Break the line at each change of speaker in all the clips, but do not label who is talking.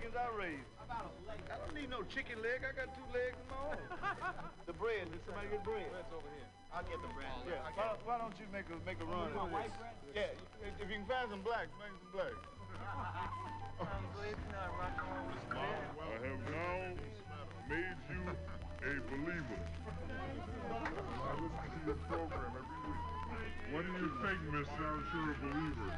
was I raised?
About a leg.
I don't need no chicken leg. I got two legs of my own. the bread. Did somebody get bread?
Bread's over here. I'll get the bread.
Yeah. Why, why don't you make a make a run?
want
at
white
this?
bread?
Yeah. If, if you can find some black, make some black.
I'm glad you're not rocking on with bread.
I have now made you a believer. I listen to your program every week. What do you think, mister? I'm sure a believer.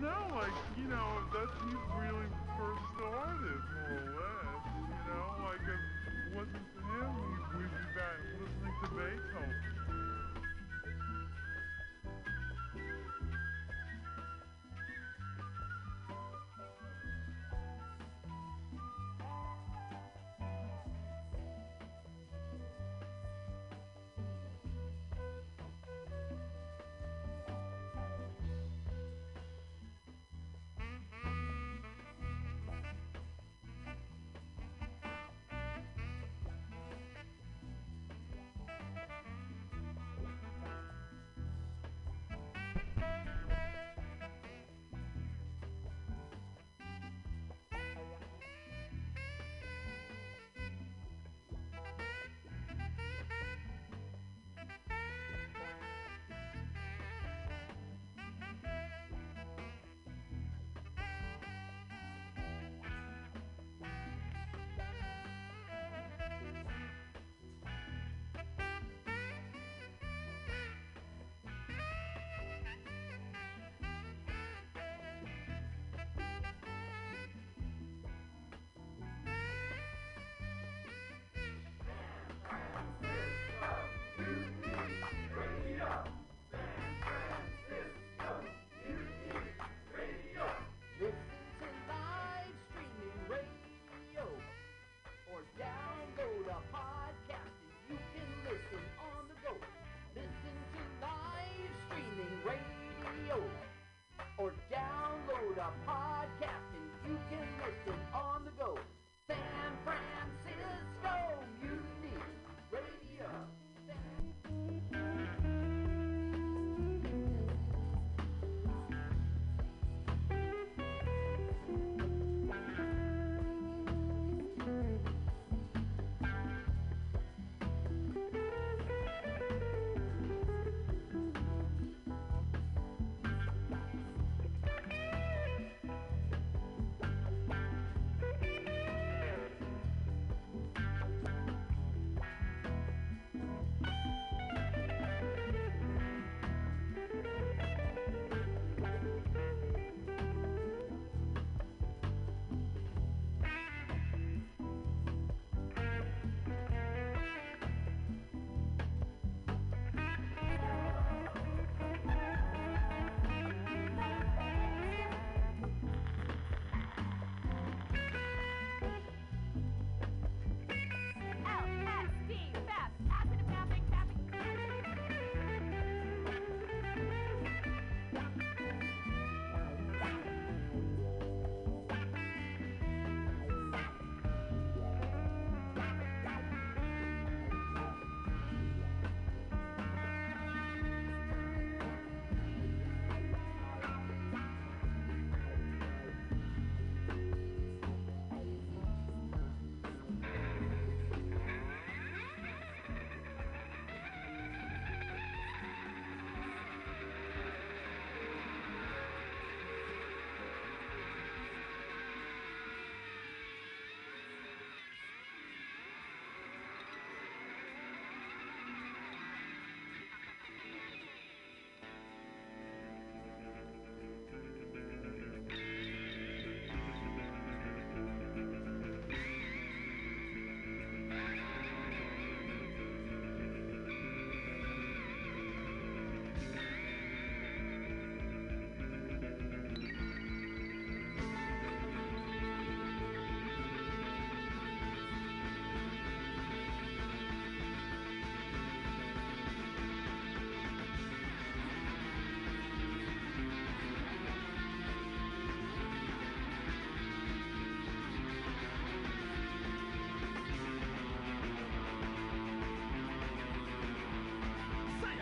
No, like, you know, that's you really first started, more or less. You know, like, if it wasn't for him, we- we'd be back listening to Beethoven.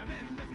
And
that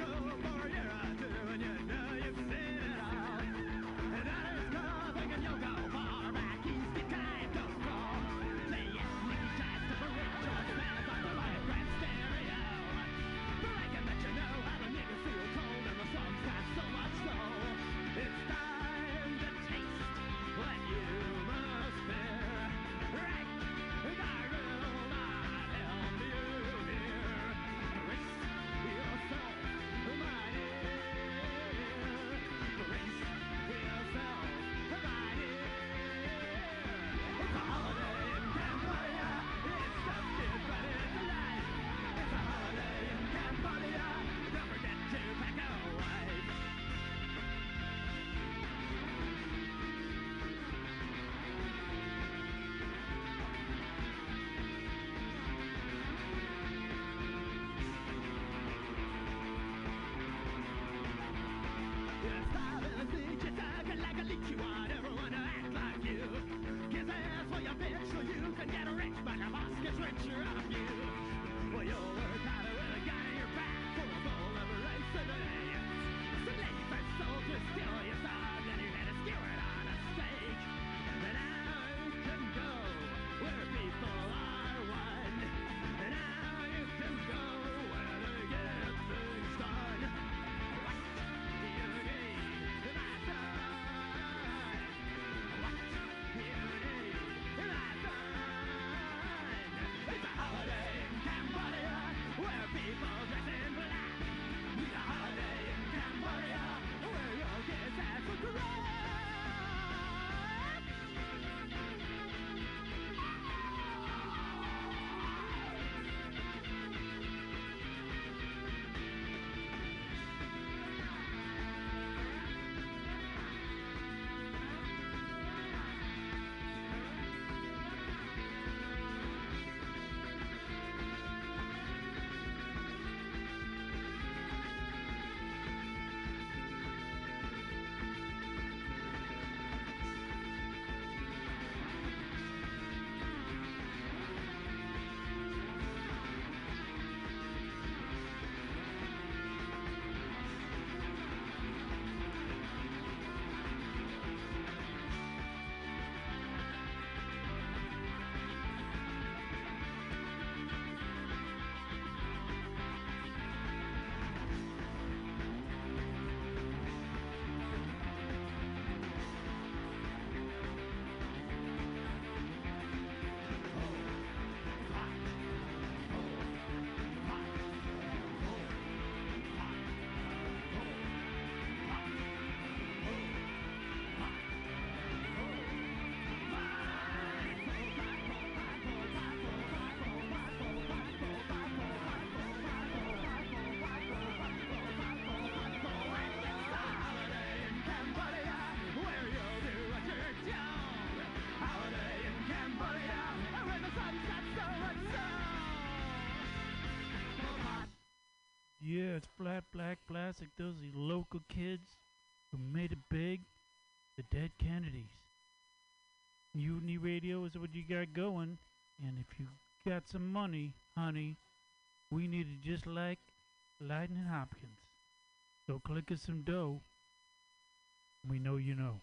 Yeah, it's Flat Black Plastic. Those are the local kids who made it big. The Dead Kennedys. Mutiny Radio is what you got going. And if you got some money, honey, we need it just like Lightning Hopkins. So click us some dough. We know you know.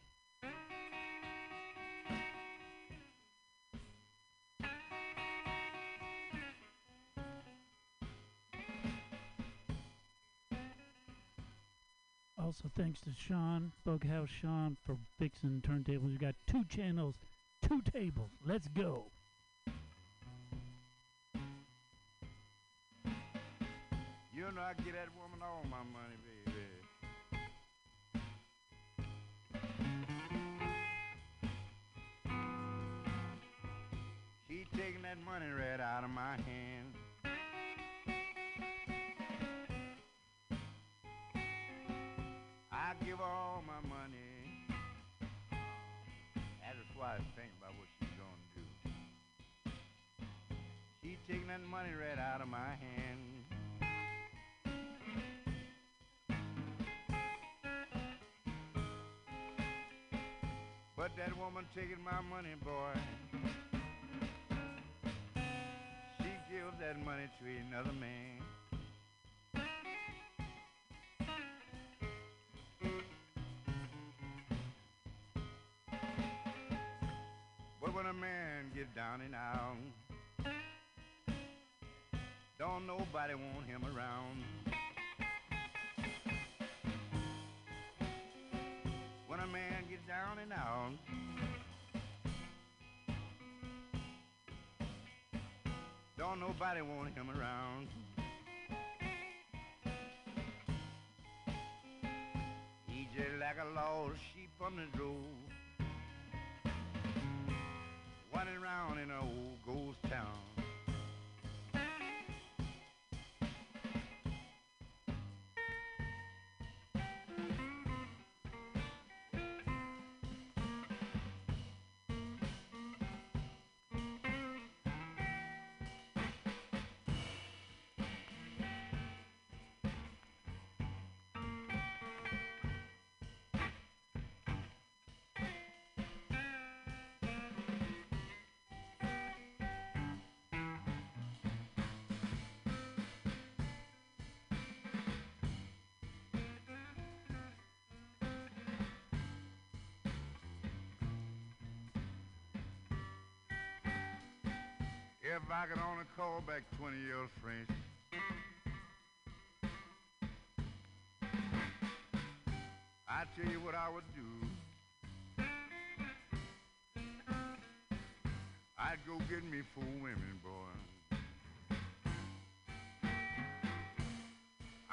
Thanks to Sean, Bughouse Sean, for fixing turntables. We got two channels, two tables. Let's go.
You know I get that woman all my money, baby. That money right out of my hand. But that woman taking my money, boy. She gives that money to another man. But when a man get down and out, don't nobody want him around. When a man get down and out, don't nobody want him around. He just like a lost sheep on the drove, running around in an old ghost town. If I could only call back 20 years French. I tell you what I would do. I'd go get me four women, boy.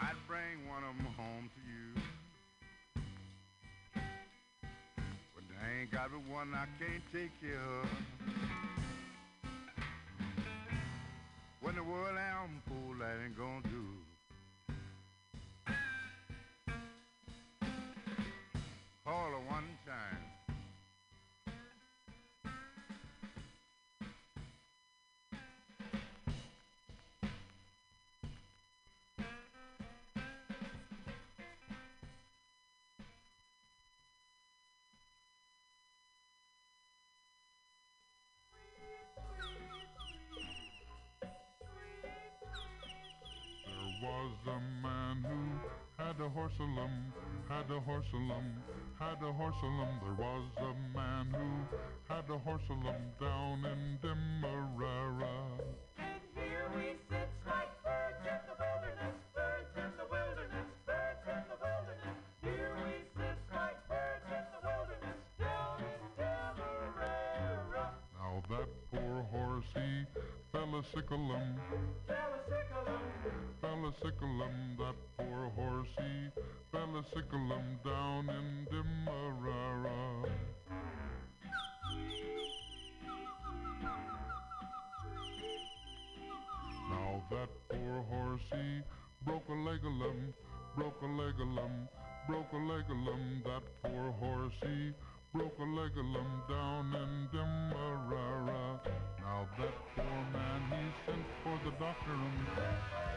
I'd bring one of them home to you. But I ain't got but one I can't take care of. Ain't gonna do.
Was a man who had a horse a had a horse a had a horse a. There was a man who had a horse a down in Demerara.
And here we sit like birds in the wilderness, birds in the wilderness, birds in the wilderness. Here we sit like birds in the wilderness, down in Demerara.
Now that poor horse he fell a sicklum,
Fell a sicklum,
fell a sicklum. That poor horse he fell a sicklum down in Demerara. Now that poor horse he broke a leg a lum, broke a leg a lum, broke a leg a lum. That poor horse he broke a leg a lum down in Demerara. Now that poor man he sent for the doctor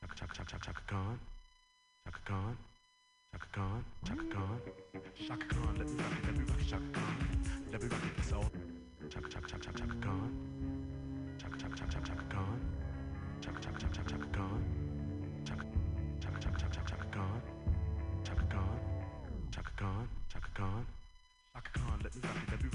Chaka
chaka chaka chaka Khan. Chaka Khan. Chaka Khan. Chaka Khan. Chaka Khan. Let me rock it. Let me rock it. Chaka Khan. Let me rock it. It's all. Chaka chaka chaka chaka chaka Khan. Chaka chaka chaka chaka chaka Khan. Chaka chaka chaka chaka chaka Khan. Chaka chaka chaka chaka chaka Khan. Chaka Khan. Chaka Khan. Chaka Khan. Chaka Khan. Let me rock it. Let me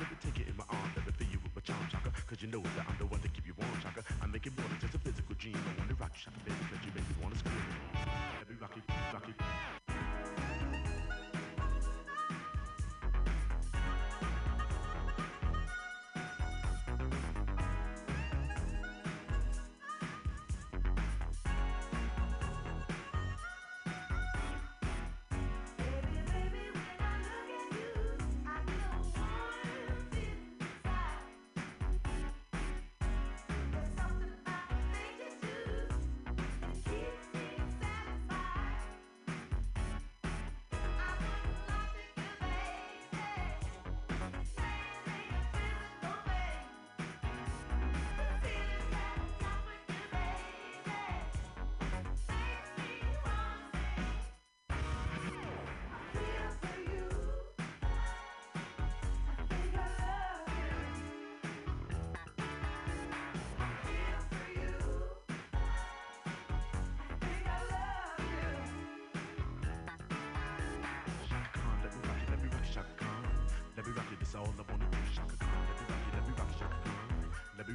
Let me take it in my arms, let me fill you with my charm, chaka. Cause you know that I'm the one to keep you warm, chaka. I make it more all on the goose. Shaka Khan, let. Let me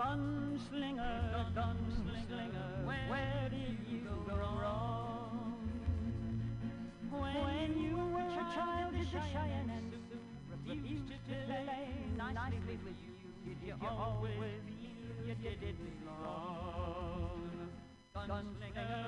Gunslinger, gunslinger, where did you go wrong? When you were a child in the Cheyenne refused to play nicely with you, did you always feel you didn't belong? Gunslinger,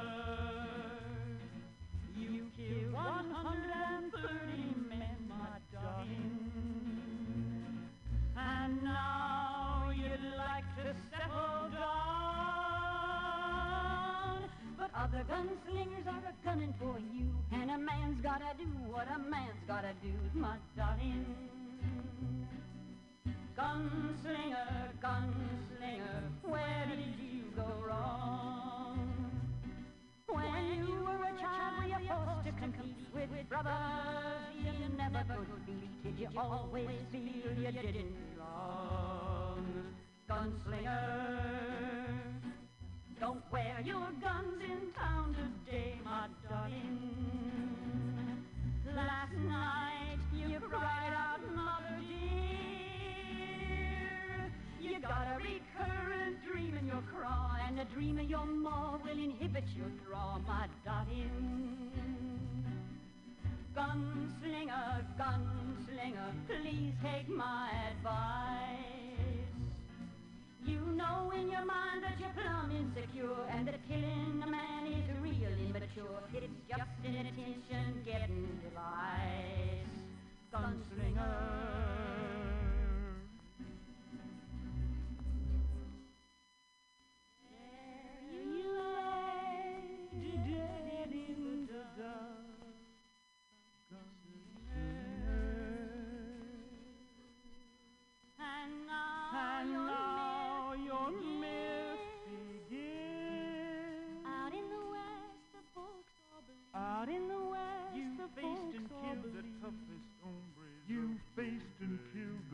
gotta do what a man's gotta do, my darling. Gunslinger, gunslinger, where did you go wrong? When you were a child, were you forced to compete with brothers you never could beat? Did you always feel you didn't belong? Gunslinger, don't wear your guns in town today, my darling. Last night you cried out, mother dear. You got a recurrent dream in your craw, and the dream of your maw will inhibit your draw, my darling. Gunslinger, gunslinger, please take my advice. You know in your mind that you're plumb insecure, and that killing a man is immature. It's just an attention getting device. Gunslinger. Out in the west,
You
the
faced and killed the toughest hombres. You faced and killed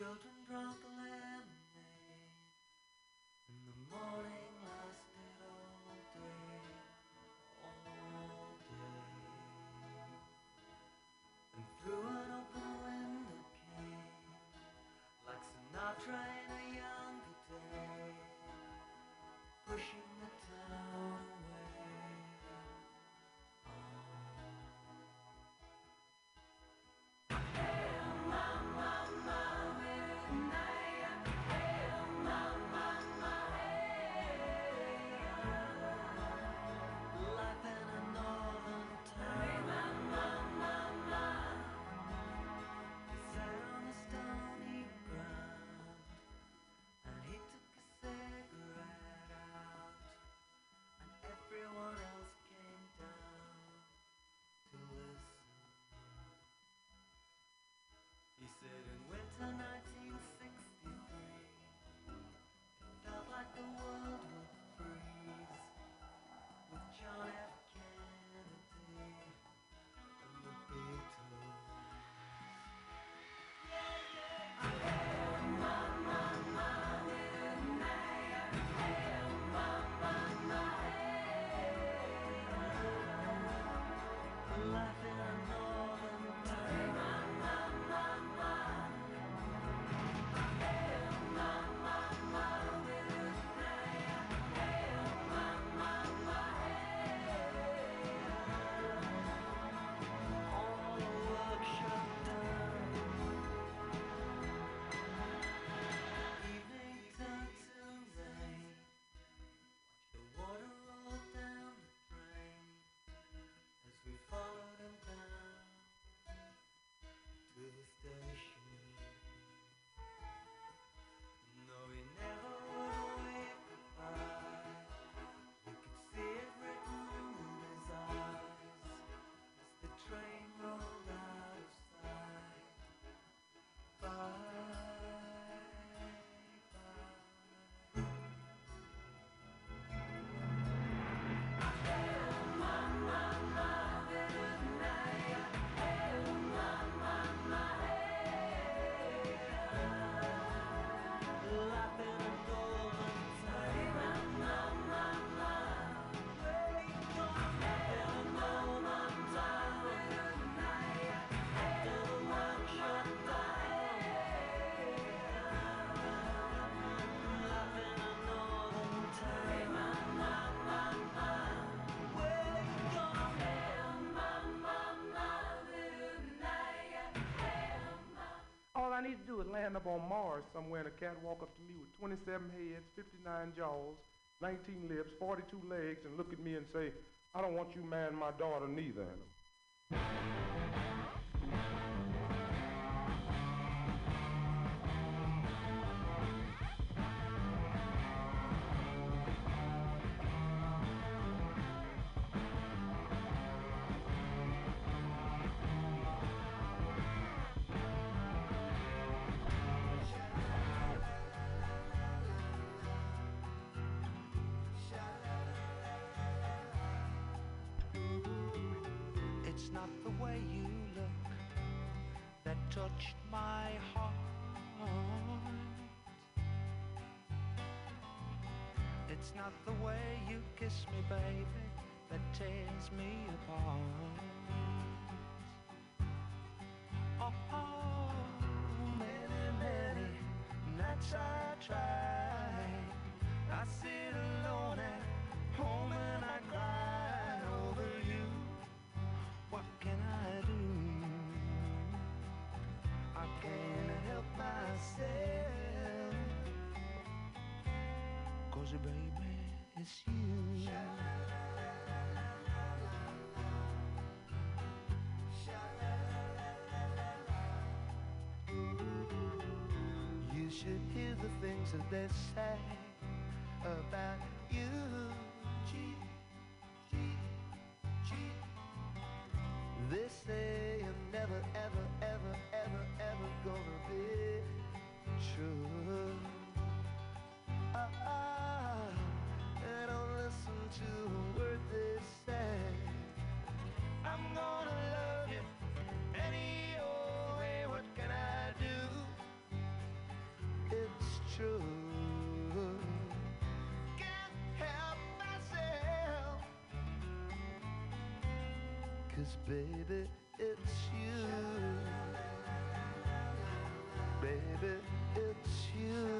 children drank
standing up on Mars somewhere and a cat walk up to me with 27 heads, 59 jaws, 19 lips, 42 legs, and look at me and say, I don't want you marrying my daughter neither.
It's not the way you kiss me, baby, that tears me apart. Should hear the things that they say about you. True. Can't help myself. Cause baby, it's you. Baby, it's you.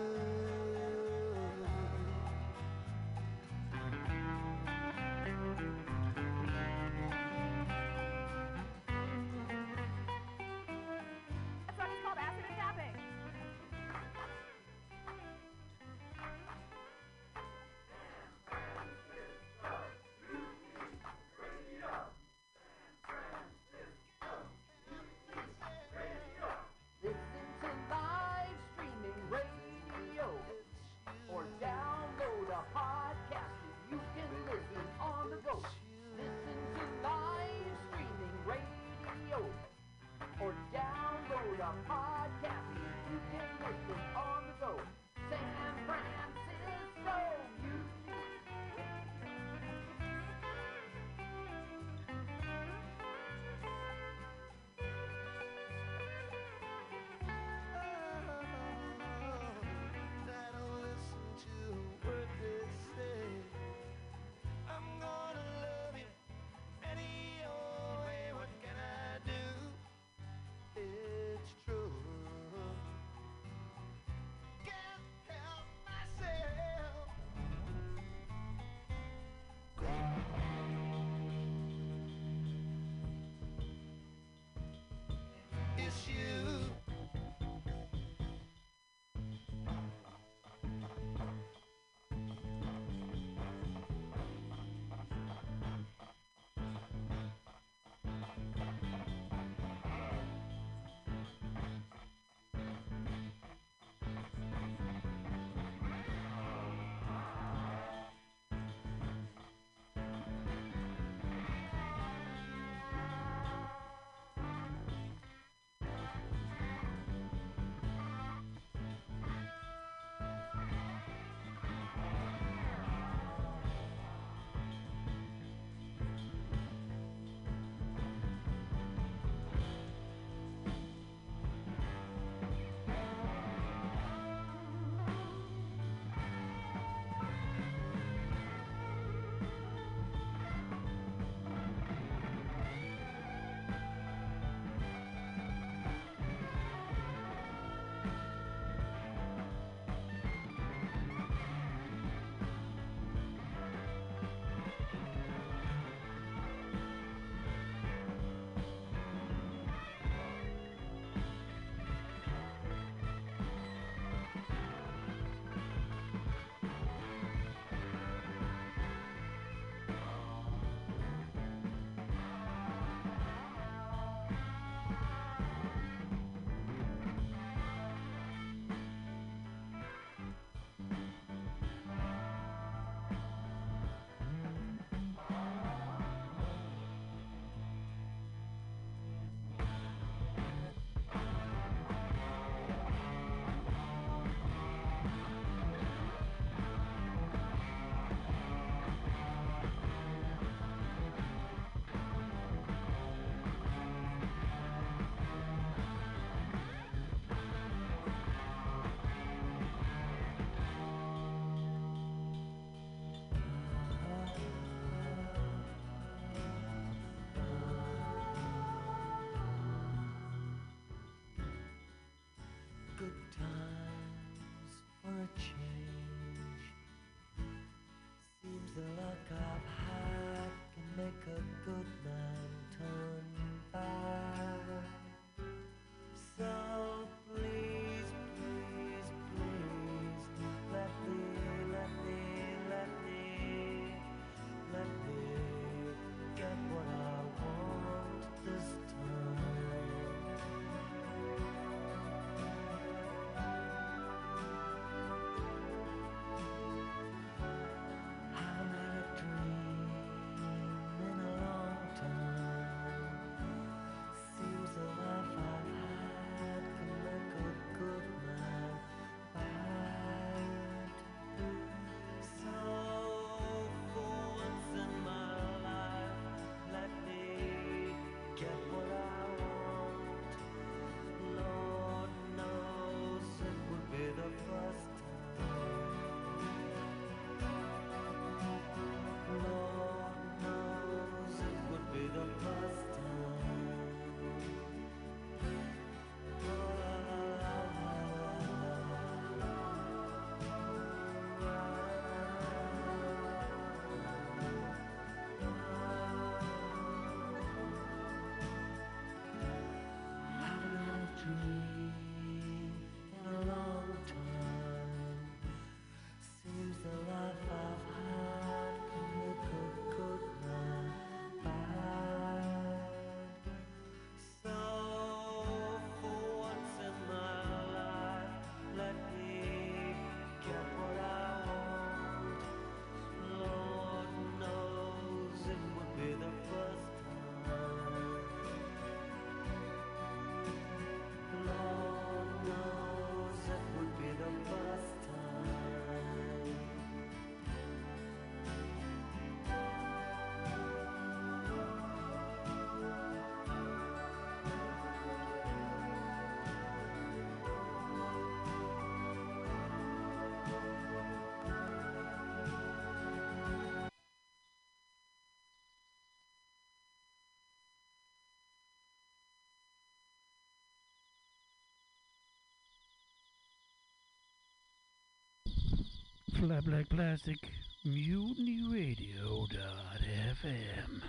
cup heart can make a good
man turn bad. So
Flat Black Plastic, Mutiny
MutinyRadio.fm.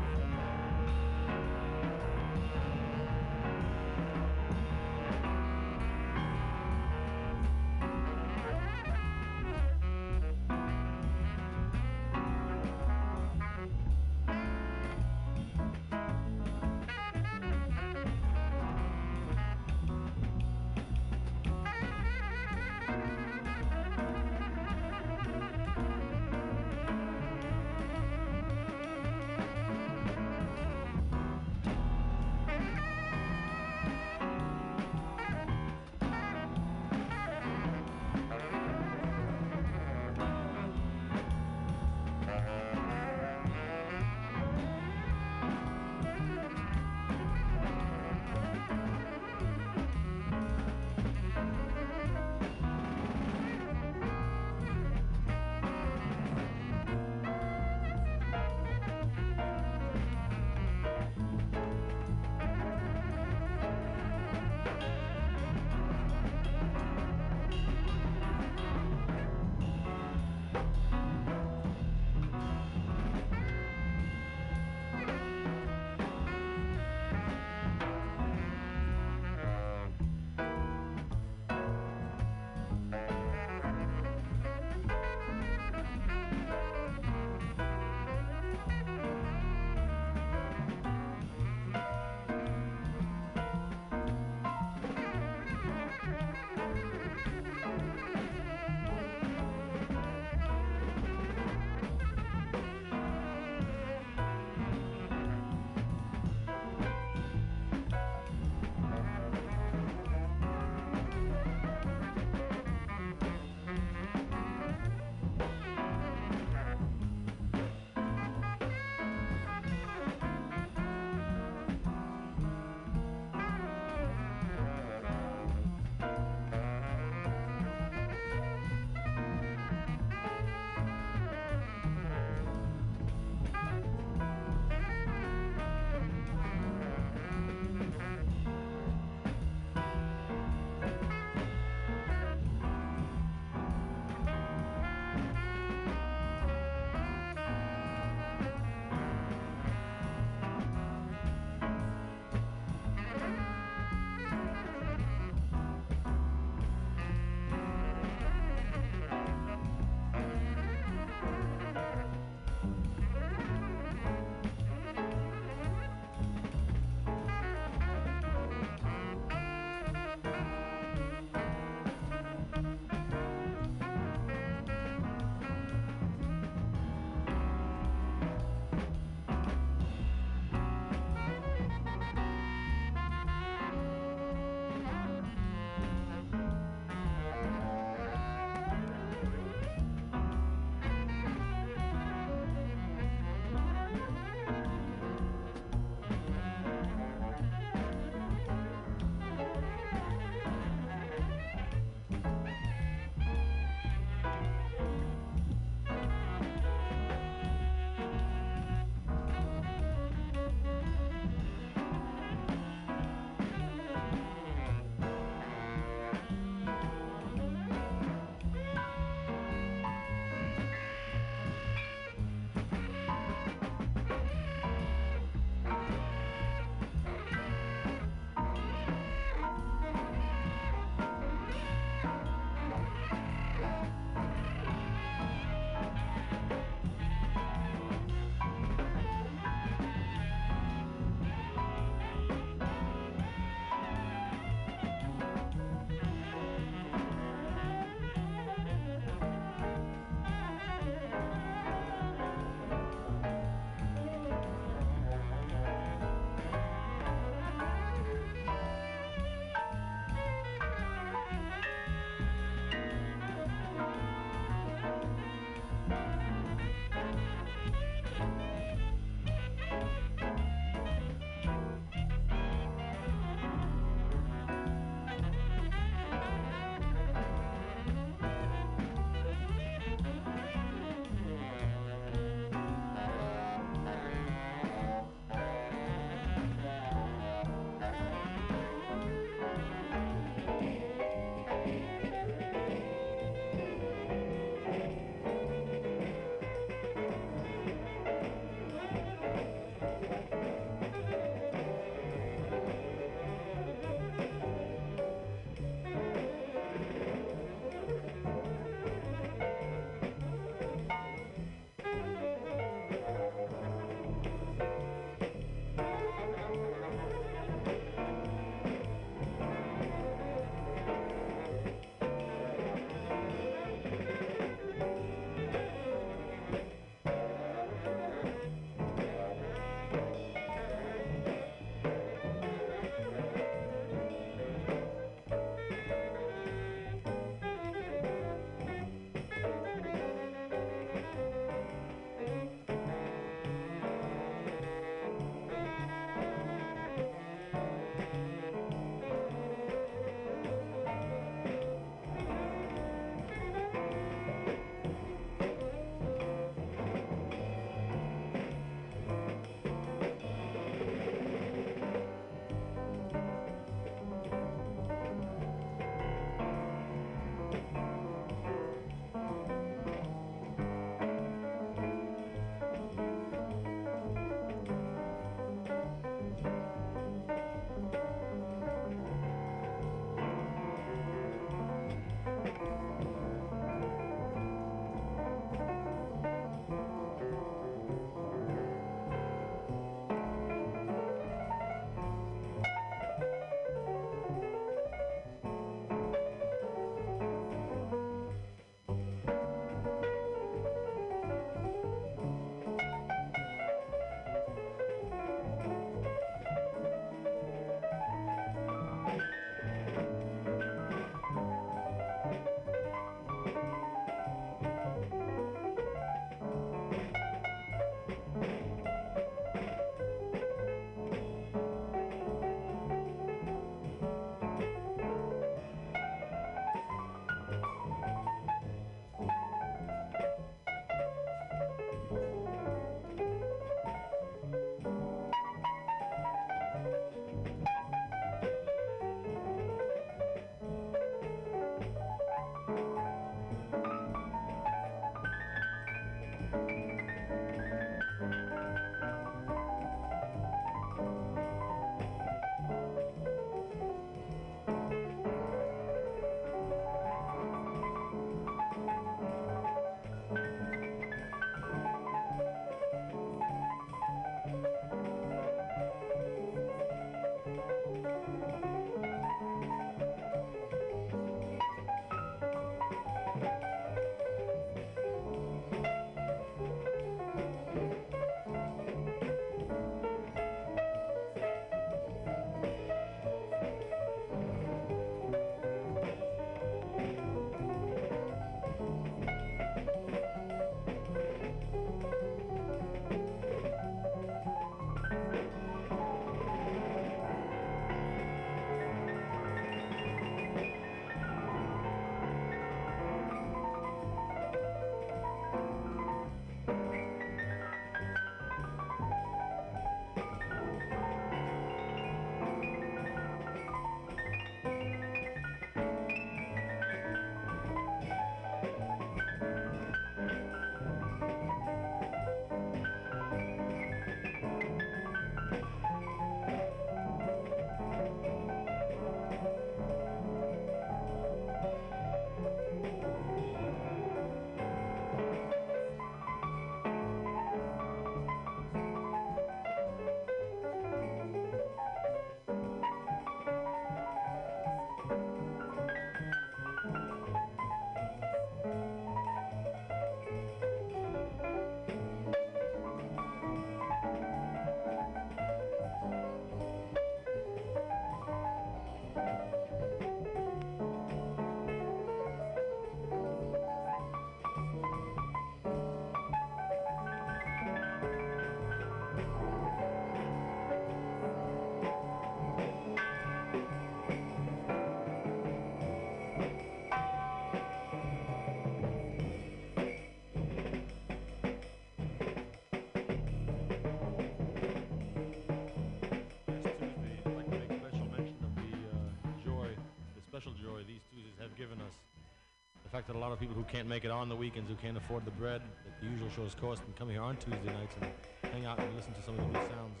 that a lot of people who can't make it on the weekends, who can't afford the bread that the usual shows cost, can come here on Tuesday nights and hang out and listen to some of the new sounds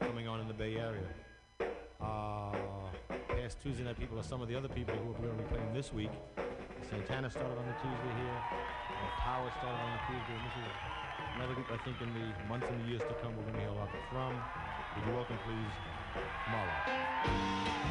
coming on in the Bay Area. Uh, past Tuesday night people are some of the other people who are going to be playing this week. Santana started on the Tuesday here. Uh, Power started on the Tuesday. And this is another group I think in the months and the years to come we're going to hear a lot from. Would you welcome, please, Marla?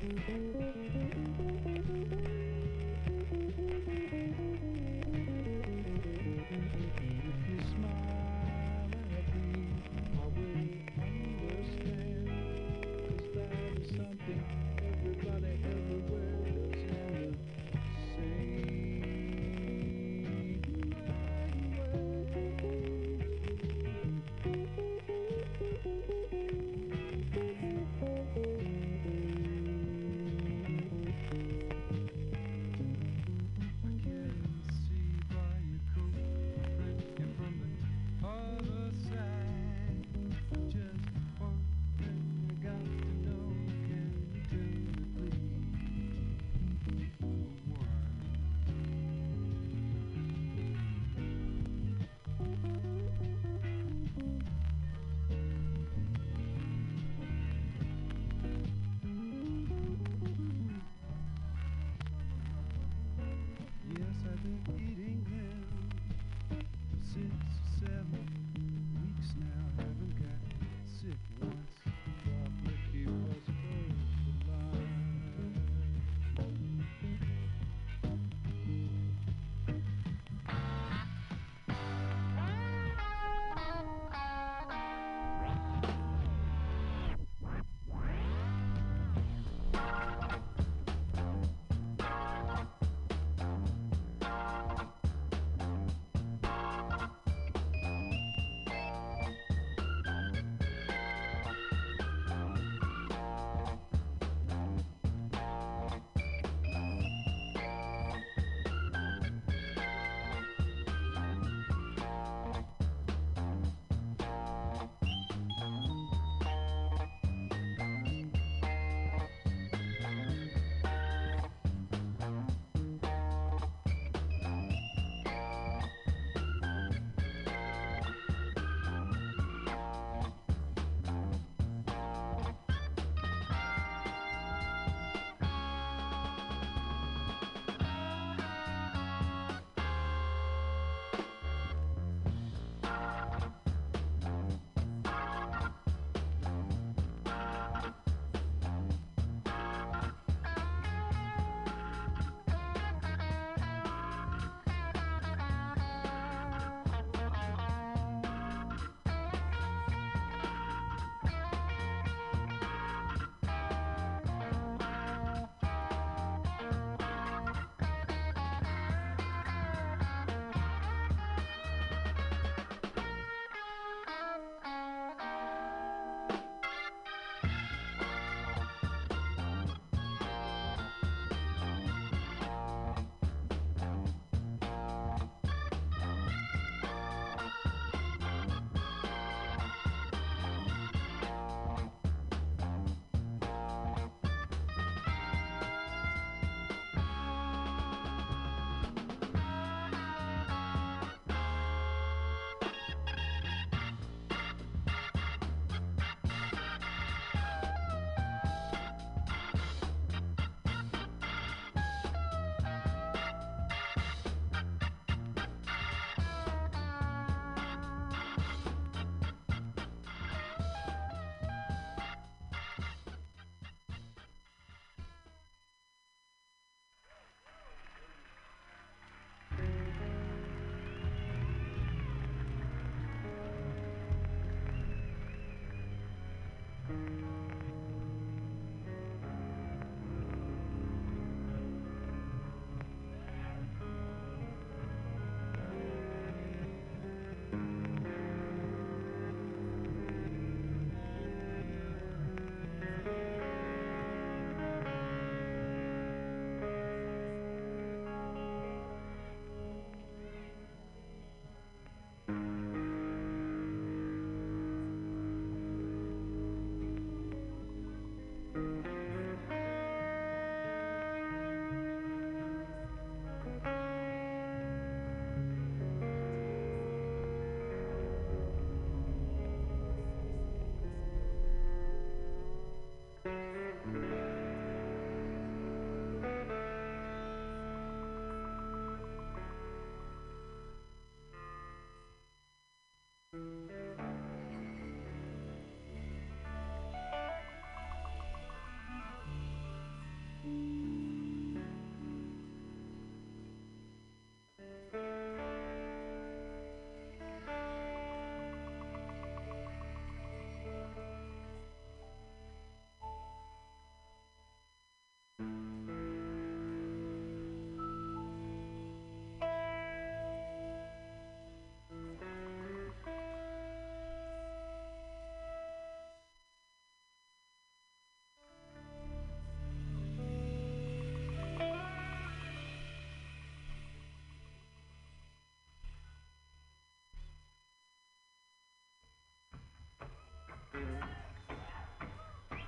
Thank you.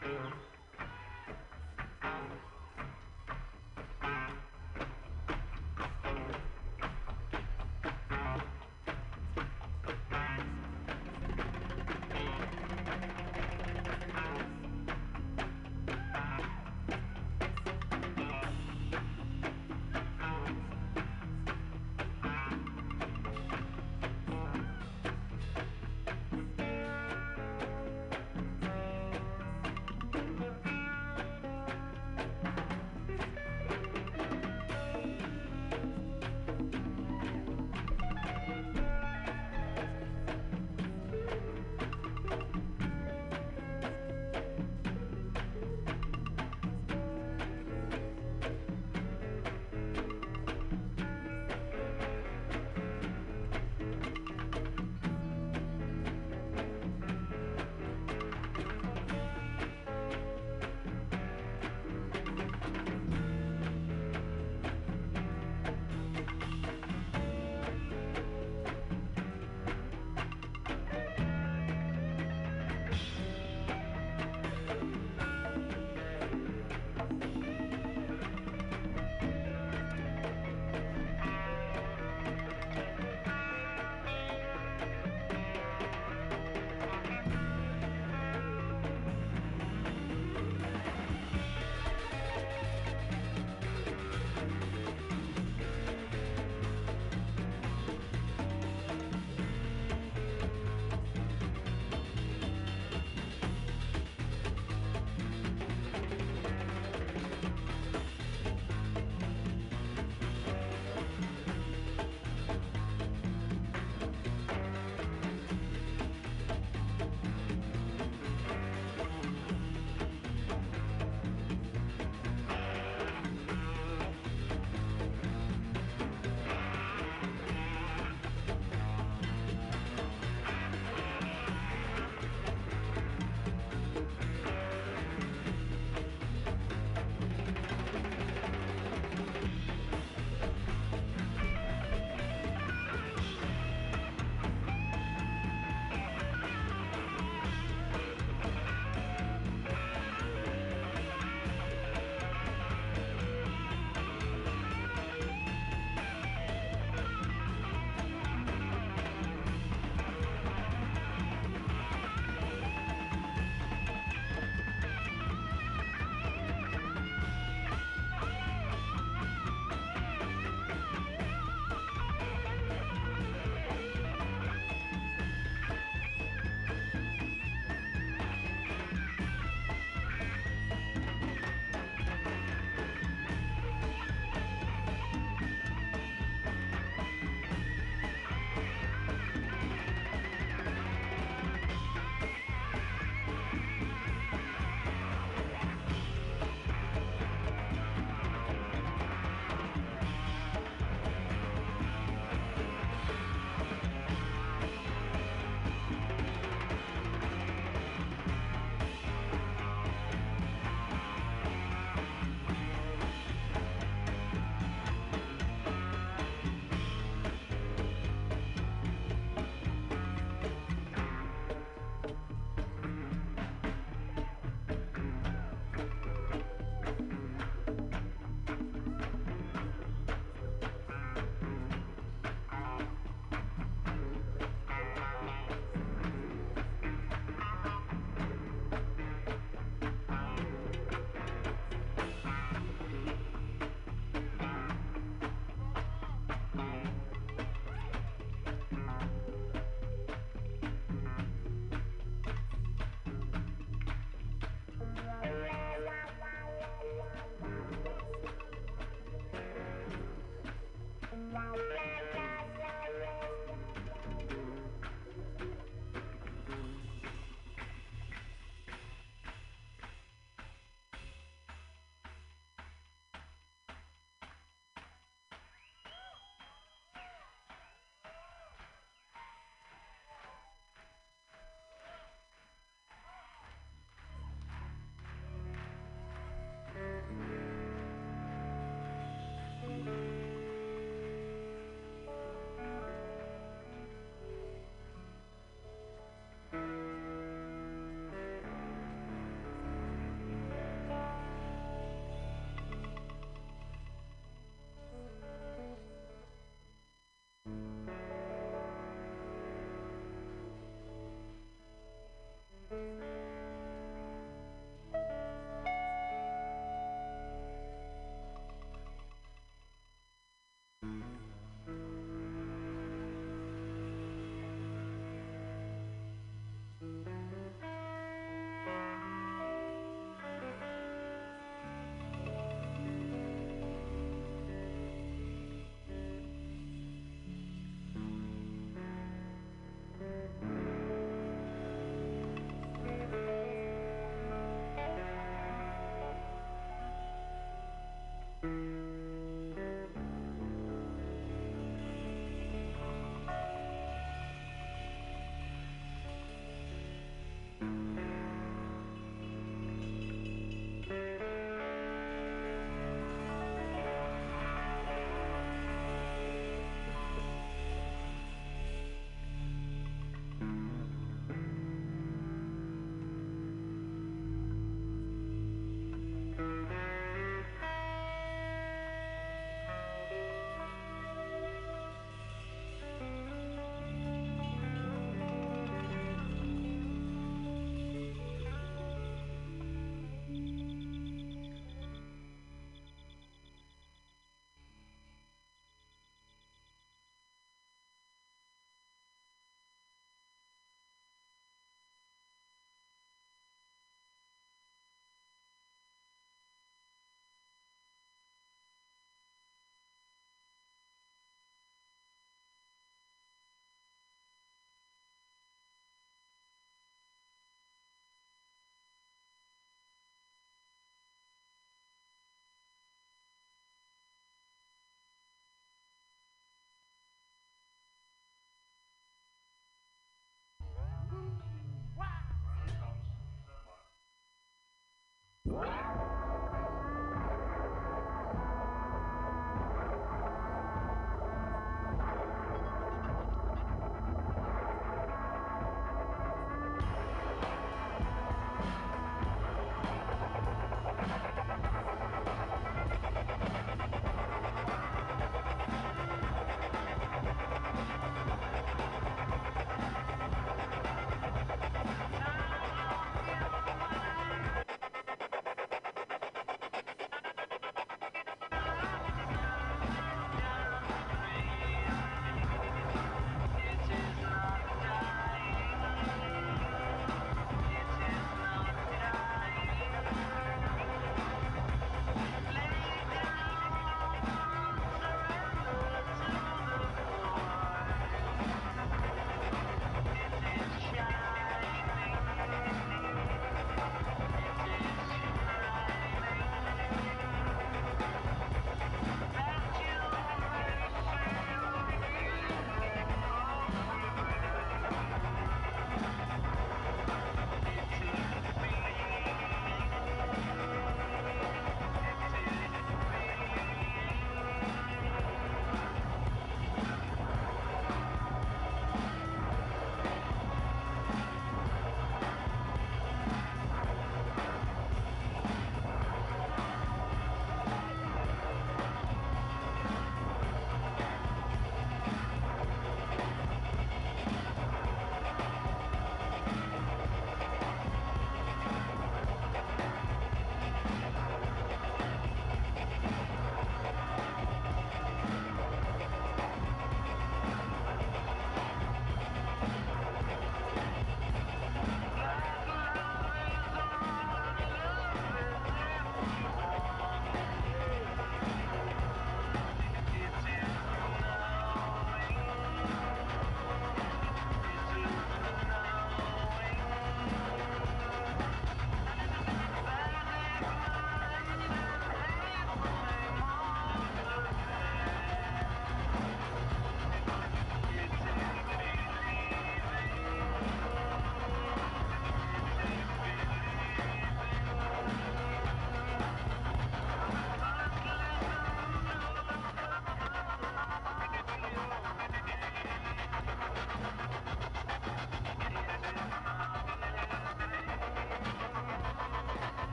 Thank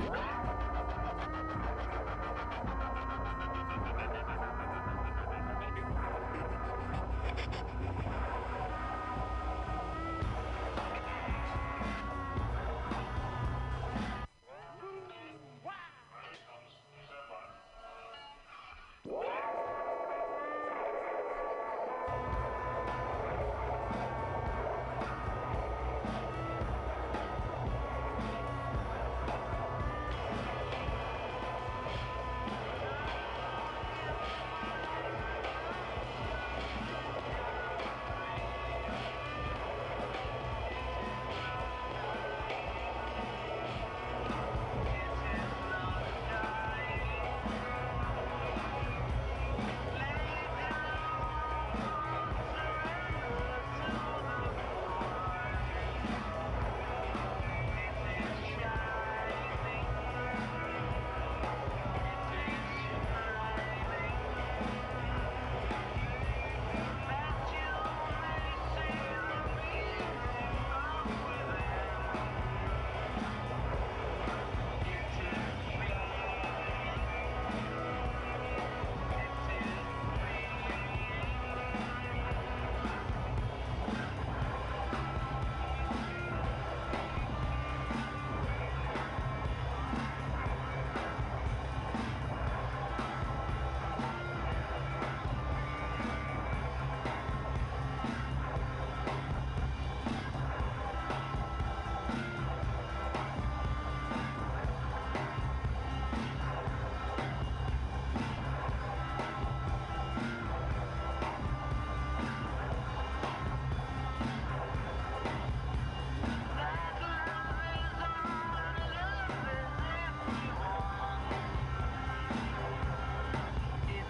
Thank